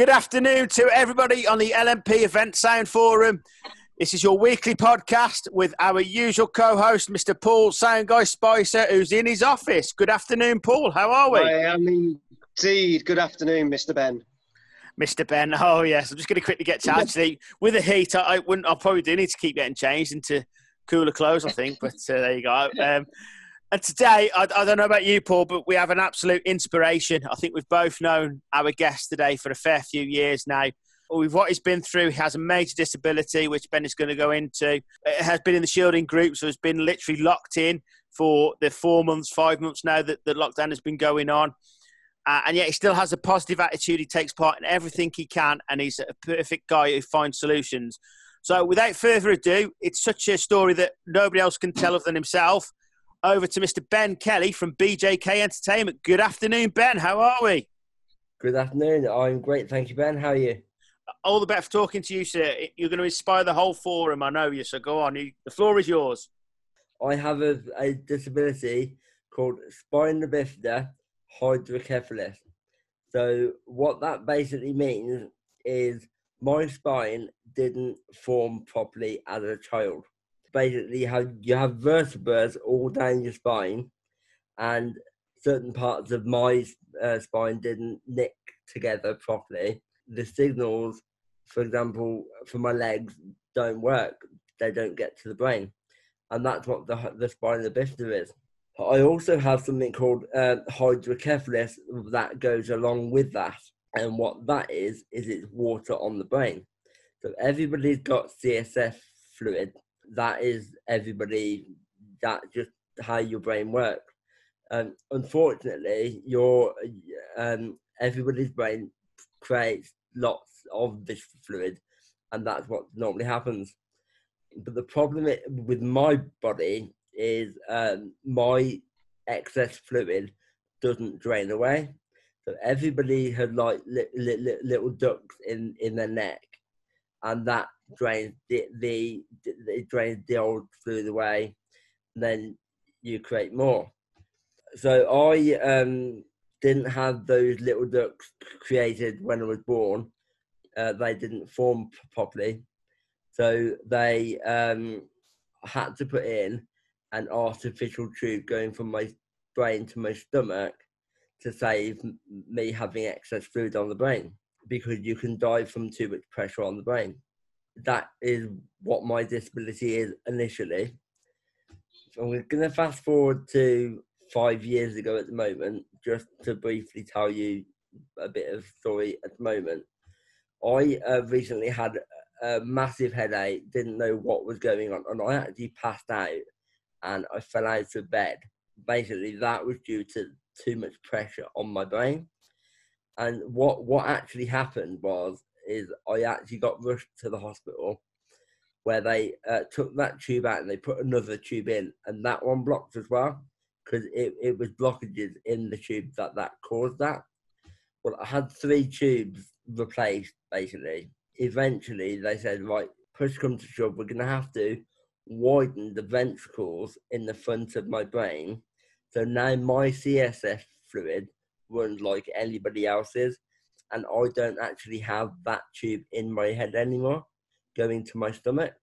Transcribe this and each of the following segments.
Good afternoon to everybody on the LMP Event Sound Forum. This is your weekly podcast with our usual co-host, Mr. Paul Sound Guy Spicer, who's in his office. Good afternoon, Paul. How are we? I am indeed. Good afternoon, Mr. Ben. Mr. Ben. Oh yes, I'm just going to quickly get to actually with the heat. I, I wouldn't. I probably do need to keep getting changed into cooler clothes. I think, but uh, there you go. Um, and today, I, I, don't know about you, Paul, but we have an absolute inspiration. I think we've both known our guest today for a fair few years now. With what he's been through, he has a major disability, which Ben is going to go into. It has been in the shielding group, so he's been literally locked in for the four months, five months now that the lockdown has been going on. Uh, and yet he still has a positive attitude. He takes part in everything he can, and he's a perfect guy who finds solutions. So, without further ado, it's such a story that nobody else can tell other than himself over to Mr. Ben Kelly from BJK Entertainment. Good afternoon, Ben. How are we? Good afternoon. I'm great. Thank you, Ben. How are you? All the better for talking to you, sir. You're going to inspire the whole forum. I know you, so go on. The floor is yours. I have a, a disability called spina bifida hydrocephalus. So, what that basically means is my spine didn't form properly as a child basically how you have vertebrae all down your spine, and certain parts of my uh, spine didn't nick together properly. The signals, for example, for my legs don't work; they don't get to the brain, and that's what the the spinal bifida is. I also have something called uh, hydrocephalus that goes along with that, and what that is is it's water on the brain. So everybody's got CSF fluid that is everybody. That just how your brain works. Um, unfortunately, your um, everybody's brain creates lots of this fluid, and that's what normally happens. But the problem with my body is um, my excess fluid doesn't drain away. So everybody had like li- li- li- little ducts in in their neck, and that drains the, the, the it drains the old fluid away, then you create more. So I um, didn't have those little ducts created when I was born. Uh, they didn't form properly, so they um, had to put in an artificial tube going from my brain to my stomach to save me having excess fluid on the brain because you can die from too much pressure on the brain that is what my disability is initially. So we're going to fast forward to five years ago at the moment, just to briefly tell you a bit of story at the moment. I uh, recently had a massive headache, didn't know what was going on, and I actually passed out and I fell out of bed. Basically, that was due to too much pressure on my brain. And what what actually happened was is I actually got rushed to the hospital where they uh, took that tube out and they put another tube in, and that one blocked as well because it, it was blockages in the tube that that caused that. Well, I had three tubes replaced basically. Eventually, they said, right, push come to shove, we're going to have to widen the ventricles in the front of my brain. So now my CSF fluid runs like anybody else's and I don't actually have that tube in my head anymore going to my stomach.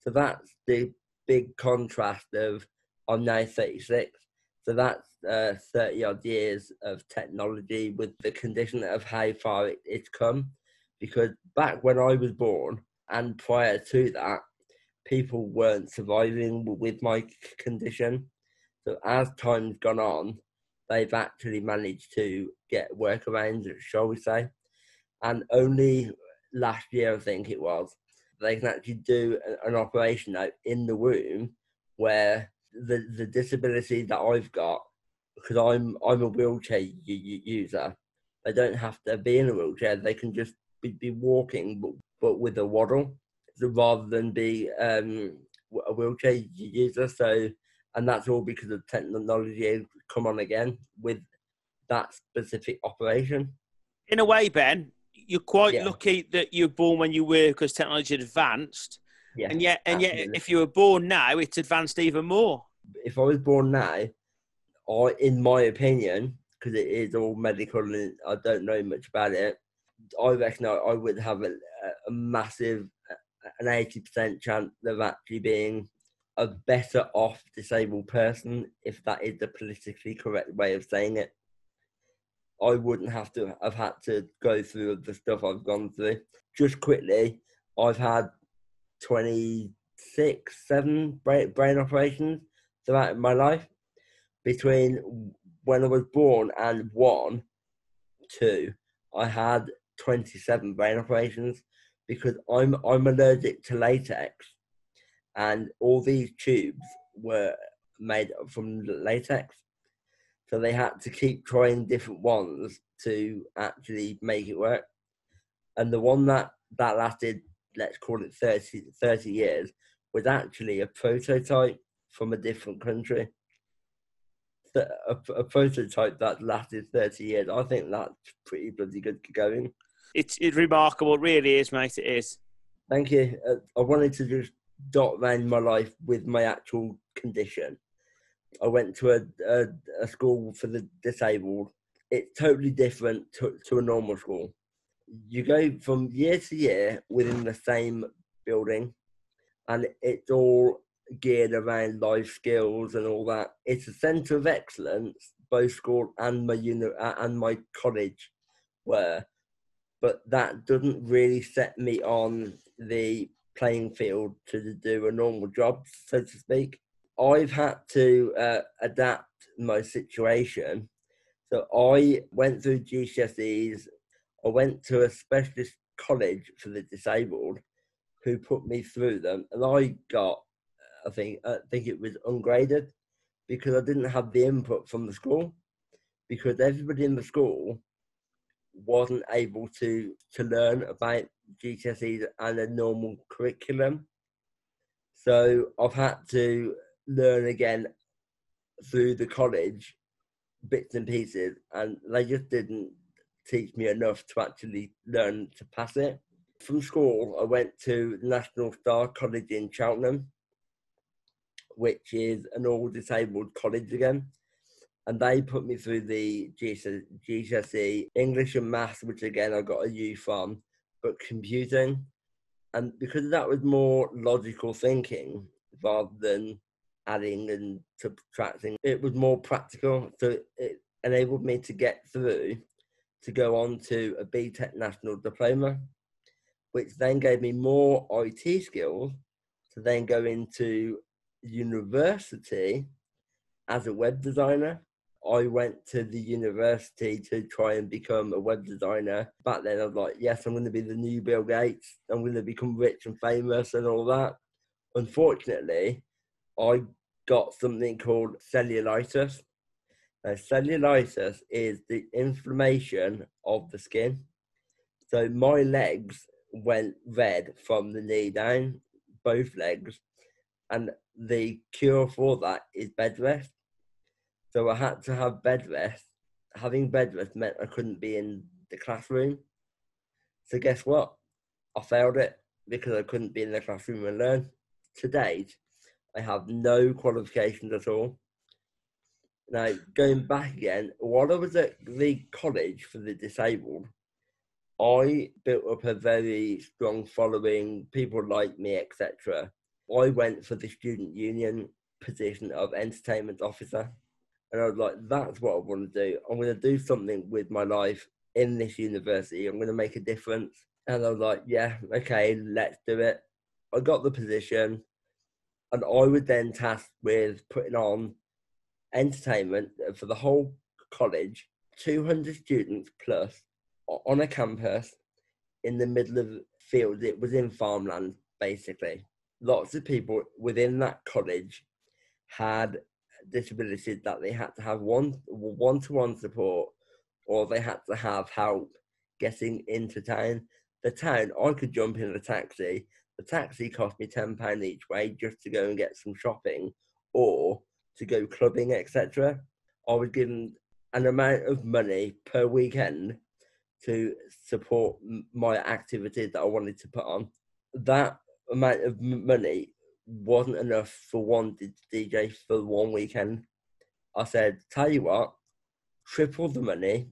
So that's the big contrast of I'm now 36. So that's uh, 30 odd years of technology with the condition of how far it, it's come. Because back when I was born and prior to that, people weren't surviving with my condition. So as time's gone on, they've actually managed to get workarounds, shall we say. And only last year, I think it was, they can actually do an operation in the womb where the, the disability that I've got, because I'm I'm a wheelchair user, they don't have to be in a wheelchair. They can just be, be walking, but, but with a waddle, so rather than be um, a wheelchair user. So and that's all because of technology has come on again with that specific operation. In a way, Ben, you're quite yeah. lucky that you were born when you were because technology advanced. Yeah, and yet, and absolutely. yet, if you were born now, it's advanced even more. If I was born now, I, in my opinion, because it is all medical and I don't know much about it, I reckon I, would have a, a massive, an 80% chance of actually being a better off disabled person, if that is the politically correct way of saying it. I wouldn't have to have had to go through the stuff I've gone through. Just quickly, I've had 26, 7 brain, brain operations throughout my life. Between when I was born and one, two, I had 27 brain operations because I'm I'm allergic to latex, and all these tubes were made from latex, so they had to keep trying different ones to actually make it work. And the one that that lasted, let's call it 30, 30 years, was actually a prototype from a different country. A, a, prototype that lasted 30 years. I think that's pretty bloody good going. It's, it's remarkable, it really is, mate. It is. Thank you. Uh, I wanted to just dot around my life with my actual condition. I went to a, a, a school for the disabled. It's totally different to, to a normal school. You go from year to year within the same building, and it's all geared around life skills and all that. It's a centre of excellence, both school and my uni- uh, and my college were, but that doesn't really set me on the playing field to do a normal job, so to speak. I've had to uh, adapt my situation. So I went through GCSEs. I went to a specialist college for the disabled, who put me through them, and I got, I think, I think it was ungraded because I didn't have the input from the school, because everybody in the school wasn't able to to learn about GCSEs and a normal curriculum. So I've had to learn again through the college bits and pieces, and they just didn't teach me enough to actually learn to pass it. From school, I went to National Star College in Cheltenham, which is an all disabled college again. And they put me through the GCSE English and Maths, which again I got a U from, but computing. And because that was more logical thinking rather than adding and subtracting. It was more practical, so it enabled me to get through to go on to a BTEC National Diploma, which then gave me more IT skills to then go into university as a web designer. I went to the university to try and become a web designer. Back then, I was like, yes, I'm going to be the new Bill Gates. I'm going to become rich and famous and all that. Unfortunately, I got something called cellulitis. Now, cellulitis is the inflammation of the skin. So my legs went red from the knee down, both legs, and the cure for that is bed rest. So I had to have bed rest. Having bed rest meant I couldn't be in the classroom. So guess what? I failed it because I couldn't be in the classroom and learn. To date, I have no qualifications at all. Now, going back again, while I was at the college for the disabled, I built up a very strong following, people like me, etc. I went for the student union position of entertainment officer. And I was like, that's what I want to do. I'm going to do something with my life in this university. I'm going to make a difference. And I was like, yeah, okay, let's do it. I got the position and I was then tasked with putting on entertainment for the whole college, 200 students plus, on a campus in the middle of fields. It was in farmland, basically. Lots of people within that college had disabilities that they had to have one one to one support, or they had to have help getting into town. The town, I could jump in a taxi the taxi cost me ten pound each way just to go and get some shopping or to go clubbing, etc. I was given an amount of money per weekend to support my activities that I wanted to put on. That amount of money wasn't enough for one DJ for one weekend. I said, tell you what, triple the money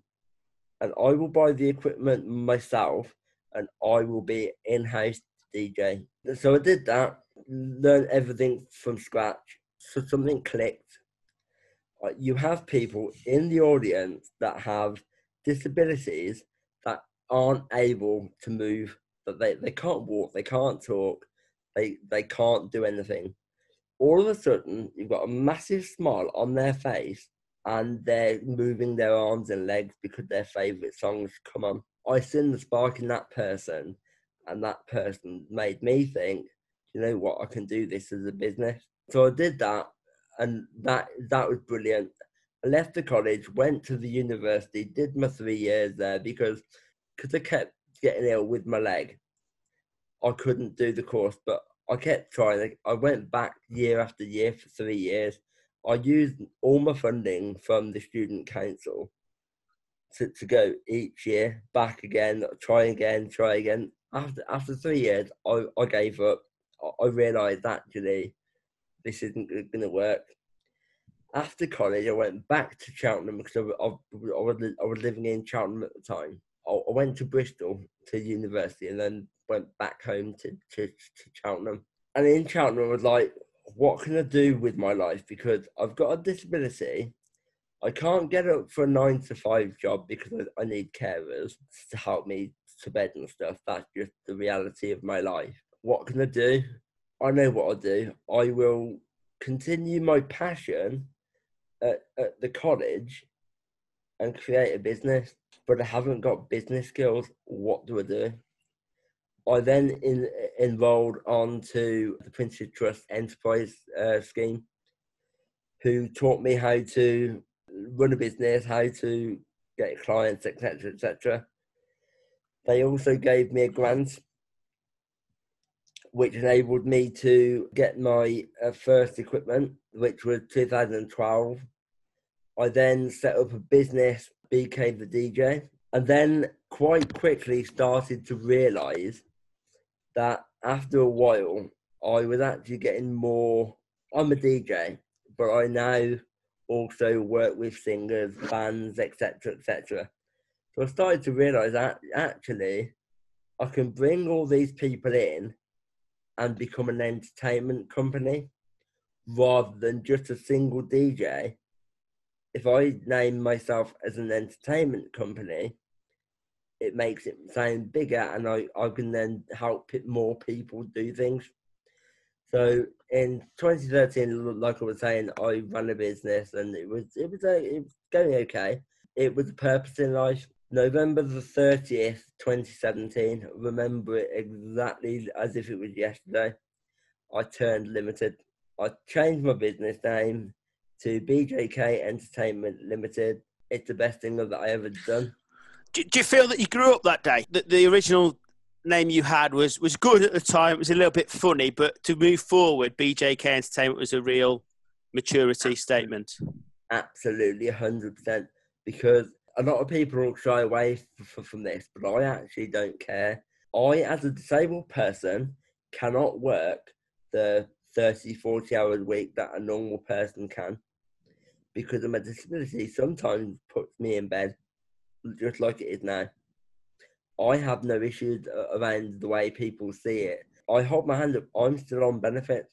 and I will buy the equipment myself and I will be in house DJ. So I did that, learned everything from scratch. So something clicked. You have people in the audience that have disabilities that aren't able to move, that they, they can't walk, they can't talk, they, they can't do anything. All of a sudden, you've got a massive smile on their face and they're moving their arms and legs because their favorite songs come on. I seen the spark in that person, and that person made me think, you know what, I can do this as a business. So I did that, and that that was brilliant. I left the college, went to the university, did my three years there because because I kept getting ill with my leg. I couldn't do the course, but I kept trying. I went back year after year for three years. I used all my funding from the student council to, to go each year, back again, try again, try again. After after three years, I, I gave up. I, I realised actually this isn't going to work. After college, I went back to Cheltenham because I, I, I, was, I was living in Cheltenham at the time. I, went to Bristol to university and then went back home to, to, to Cheltenham. And in Cheltenham, I was like, what can I do with my life? Because I've got a disability. I can't get up for a nine to five job because I, I need carers to help me to bed and stuff. That's just the reality of my life. What can I do? I know what I'll do. I will continue my passion at, at the college and create a business, but I haven't got business skills. What do I do? I then in, enrolled onto the Prince's Trust Enterprise uh, Scheme, who taught me how to run a business, how to get clients, etc., etc. They also gave me a grant, which enabled me to get my uh, first equipment, which was 2012. I then set up a business, BK the DJ, and then quite quickly started to realize that after a while, I was actually getting more. I'm a DJ, but I now also work with singers, bands, etc., etc. So I started to realize that actually I can bring all these people in and become an entertainment company rather than just a single DJ. If I name myself as an entertainment company, it makes it sound bigger and I, I can then help more people do things. So in 2013, like I was saying, I ran a business and it was it was, a, it was going okay. It was a purpose in life. November the 30th, 2017, remember it exactly as if it was yesterday. I turned limited. I changed my business name to BJK Entertainment Limited. It's the best thing that I ever done. Do, do you feel that you grew up that day? That the original name you had was was good at the time. It was a little bit funny, but to move forward, BJK Entertainment was a real maturity statement. Absolutely, hundred percent. Because a lot of people will shy away f- f- from this, but I actually don't care. I, as a disabled person, cannot work the 30, 40 hours a week that a normal person can because of my disability. Sometimes puts me in bed just like it is now. I have no issues uh, around the way people see it. I hold my hand up. I'm still on benefits.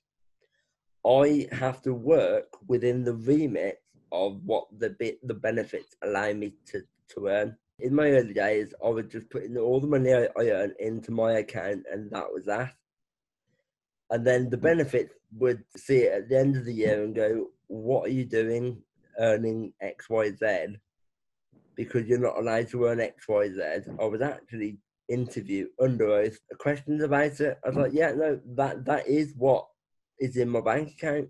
I have to work within the remit of what the bit the benefits allow me to, to earn. In my early days, I was just putting all the money I, I earned into my account, and that was that. And then the hmm. benefits would see it at the end of the year and go, "What are you doing, earning X, Y, Z Because you're not allowed to earn X, Y, Z. I was actually interviewed under oath questions about it. I was like, "Yeah, no, that that is what is in my bank account."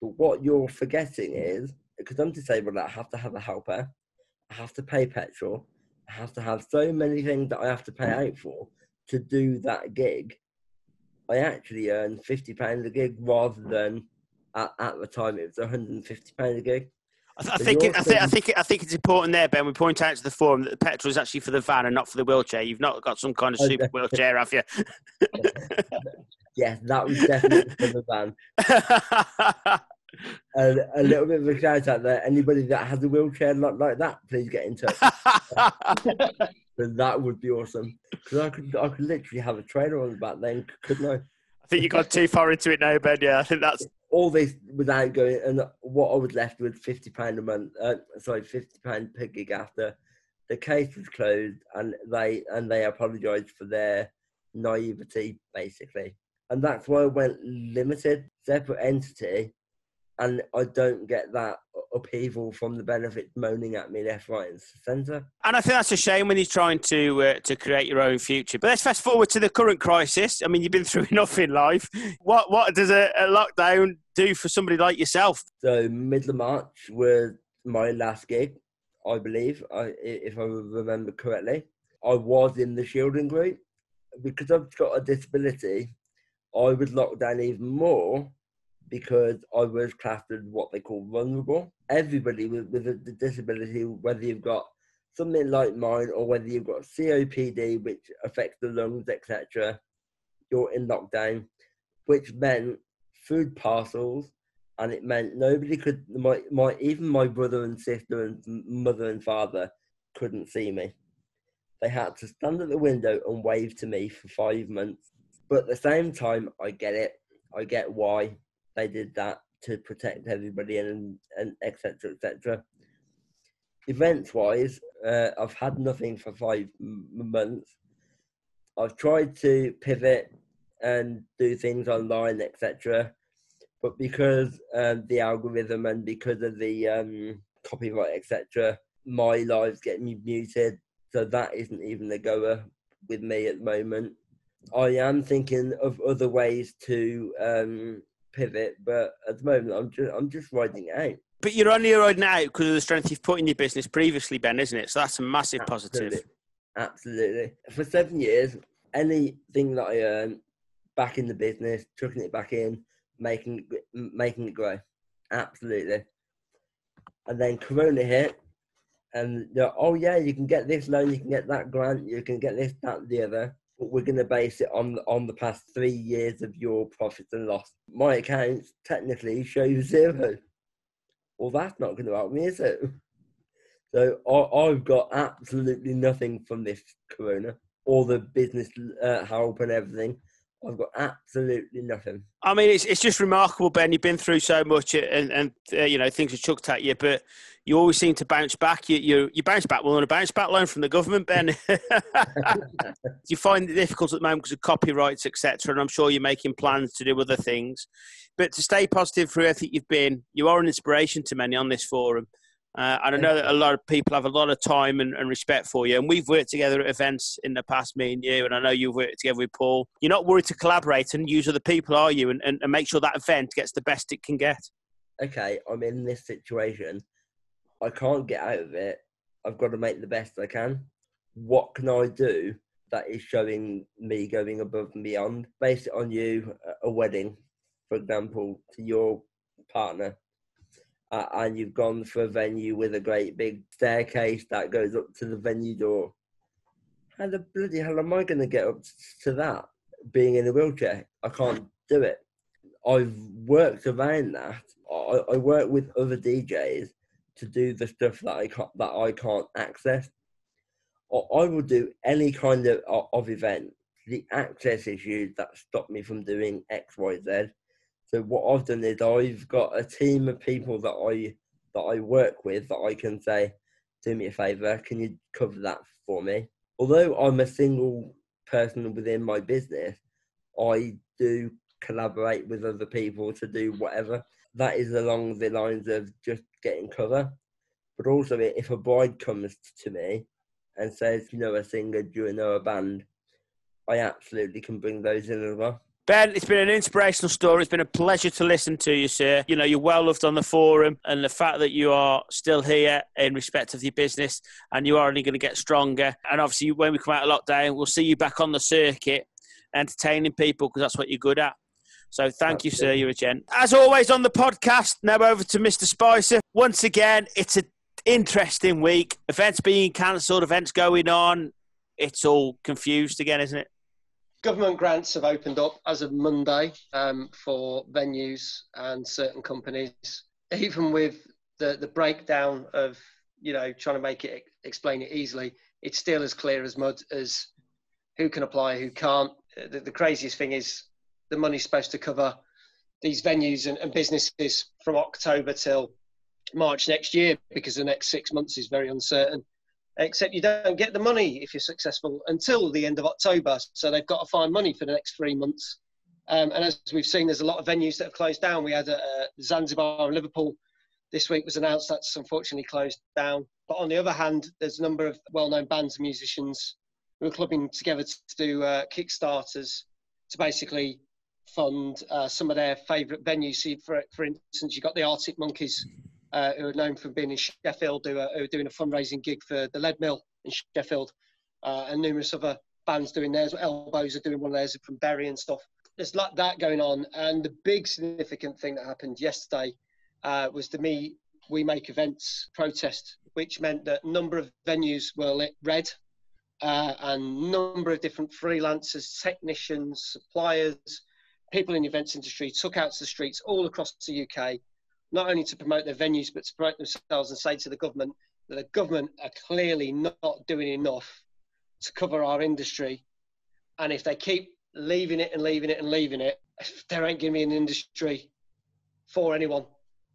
But what you're forgetting is because I'm disabled, I have to have a helper. I have to pay petrol. I have to have so many things that I have to pay out for to do that gig. I actually earn fifty pounds a gig rather than at, at the time it was one hundred and fifty pounds a gig. I, th- I think it, I think I think it, I think it's important there, Ben. We point out to the forum that the petrol is actually for the van and not for the wheelchair. You've not got some kind of super wheelchair, have you? Yes, that was definitely for the van. and a little bit of a shout out there. Anybody that has a wheelchair like, like that, please get in touch. That would be awesome. Because I could, I could literally have a trailer on the back then, couldn't I? Think you got too far into it now, Ben. Yeah, I think that's All this without going, and what I was left with fifty pound a month. Uh, sorry, fifty pound per gig after the case was closed, and they and they apologised for their naivety, basically. And that's why I went limited, separate entity, and I don't get that upheaval from the benefits moaning at me left, right, and centre. And I think that's a shame when you're trying to uh, to create your own future. But let's fast forward to the current crisis. I mean, you've been through enough in life. What what does a, a lockdown do for somebody like yourself? So middle of March was my last gig, I believe, I, if I remember correctly. I was in the shielding group because I've got a disability. I was locked down even more because I was classed as what they call vulnerable. Everybody with, with a disability, whether you've got something like mine or whether you've got COPD, which affects the lungs, etc., you're in lockdown, which meant food parcels, and it meant nobody could, my, my even my brother and sister and mother and father couldn't see me. They had to stand at the window and wave to me for five months. But at the same time, I get it. I get why they did that to protect everybody and and etc etc. Events wise, uh, I've had nothing for five m- months. I've tried to pivot and do things online, etc. But because um, the algorithm and because of the um, copyright, etc., my lives get muted. So that isn't even a goer with me at the moment. I am thinking of other ways to um, pivot, but at the moment, I'm just I'm just riding it out. But you're only riding it out because of the strength you've put in your business previously, Ben, isn't it? So that's a massive Absolutely. positive. Absolutely. For seven years, anything that I earned back in the business, chucking it back in, making it, making it grow. Absolutely. And then Corona hit, and oh yeah, you can get this loan, you can get that grant, you can get this, that, the other. But we're going to base it on on the past three years of your profits and loss. My accounts technically show zero. Well, that's not going to help me, is it? So I, I've got absolutely nothing from this Corona, all the business uh, help and everything. I've got absolutely nothing. I mean, it's it's just remarkable, Ben. You've been through so much, and and uh, you know things are chucked at you, but you always seem to bounce back. You you, you bounce back well on a bounce back loan from the government, Ben. you find it difficult at the moment because of copyrights, etc. And I'm sure you're making plans to do other things, but to stay positive through everything you've been, you are an inspiration to many on this forum. Uh, and I know that a lot of people have a lot of time and, and, respect for you. And we've worked together at events in the past, me and you. And I know you've worked together with Paul. You're not worried to collaborate and use other people, are you? And, and, and make sure that event gets the best it can get. Okay, I'm in this situation. I can't get out of it. I've got to make the best I can. What can I do that is showing me going above and beyond? Based on you, a wedding, for example, to your partner and you've gone for a venue with a great big staircase that goes up to the venue door. How the bloody hell am I going to get up to that being in a wheelchair? I can't do it. I've worked around that. I, I work with other DJs to do the stuff that I can't that I can't access. I will do any kind of of event. The access issues that stop me from doing X, Y, Z so what I've done is I've got a team of people that I that I work with that I can say, do me a favour, can you cover that for me? Although I'm a single person within my business, I do collaborate with other people to do whatever. That is along the lines of just getting cover. But also, if a bride comes to me and says, you know, a singer, do you know a band? I absolutely can bring those in as well. Ben, it's been an inspirational story. It's been a pleasure to listen to you, sir. You know, you're well loved on the forum, and the fact that you are still here in respect of your business and you are only going to get stronger. And obviously, when we come out of lockdown, we'll see you back on the circuit entertaining people because that's what you're good at. So thank you, sir. You're a gent. As always on the podcast, now over to Mr. Spicer. Once again, it's an interesting week. Events being cancelled, events going on. It's all confused again, isn't it? Government grants have opened up as of Monday um, for venues and certain companies. Even with the, the breakdown of, you know, trying to make it explain it easily, it's still as clear as mud as who can apply, who can't. The, the craziest thing is the money's supposed to cover these venues and, and businesses from October till March next year because the next six months is very uncertain except you don't get the money if you're successful until the end of October. So they've got to find money for the next three months. Um, and as we've seen, there's a lot of venues that have closed down. We had a Zanzibar and Liverpool this week was announced that's unfortunately closed down. But on the other hand, there's a number of well-known bands and musicians who are clubbing together to do uh, kickstarters to basically fund uh, some of their favourite venues. So for, for instance, you've got the Arctic Monkeys uh, who are known for being in Sheffield, who are, who are, doing a fundraising gig for the Leadmill in Sheffield, uh, and numerous other bands doing theirs. Elbows are doing one of theirs from Bury and stuff. There's like that going on, and the big significant thing that happened yesterday uh, was the Me We Make Events protest, which meant that a number of venues were lit red, uh, and number of different freelancers, technicians, suppliers, people in the events industry took out to the streets all across the UK not only to promote their venues, but to promote themselves and say to the government that the government are clearly not doing enough to cover our industry. And if they keep leaving it and leaving it and leaving it, there ain't going to be an industry for anyone.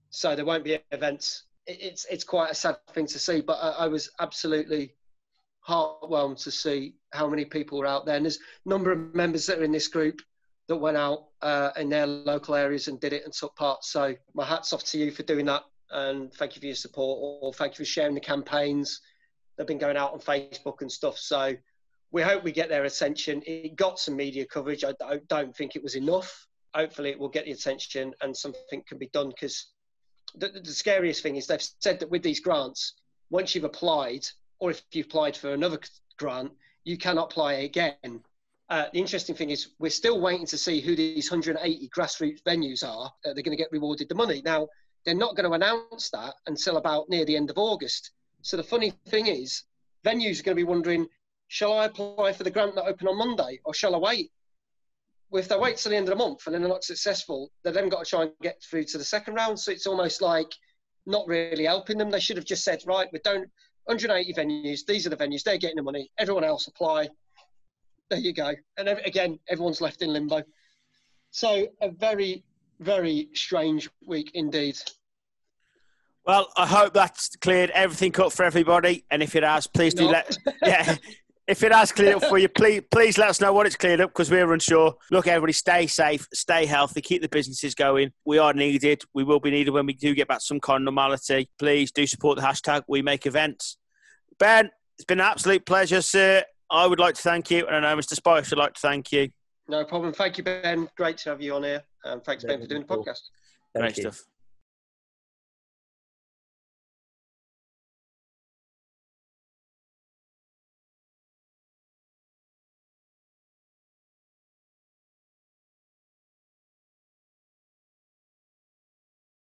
So there won't be events. It's it's quite a sad thing to see, but I, I was absolutely heartwhelmed to see how many people were out there. And there's a number of members that are in this group that went out uh, in their local areas and did it and took part. So my hats off to you for doing that, and thank you for your support, or thank you for sharing the campaigns. They've been going out on Facebook and stuff. So we hope we get their attention. It got some media coverage. I don't think it was enough. Hopefully, it will get the attention and something can be done. Because the, the scariest thing is they've said that with these grants, once you've applied, or if you've applied for another grant, you cannot apply again uh, the interesting thing is we're still waiting to see who these 180 grassroots venues are that they're going to get rewarded the money. Now, they're not going to announce that until about near the end of August. So the funny thing is, venues are going to be wondering, shall I apply for the grant that open on Monday or shall I wait? Well, if they wait till the end of the month and then they're not successful, they've then got to try and get through to the second round. So it's almost like not really helping them. They should have just said, right, we don't 180 venues. These are the venues. They're getting the money. Everyone else apply there you go. And again, everyone's left in limbo. So a very, very strange week indeed. Well, I hope that's cleared everything up for everybody. And if it has, please do let yeah. If it has cleared up for you, please please let us know what it's cleared up because we're unsure. Look, everybody, stay safe, stay healthy, keep the businesses going. We are needed. We will be needed when we do get back some kind of normality. Please do support the hashtag We Make Events. Ben, it's been an absolute pleasure, sir. I would like to thank you, and I know Mr. Spice would like to thank you. No problem. Thank you, Ben. Great to have you on here. And thanks, Ben, for doing the podcast. Great stuff.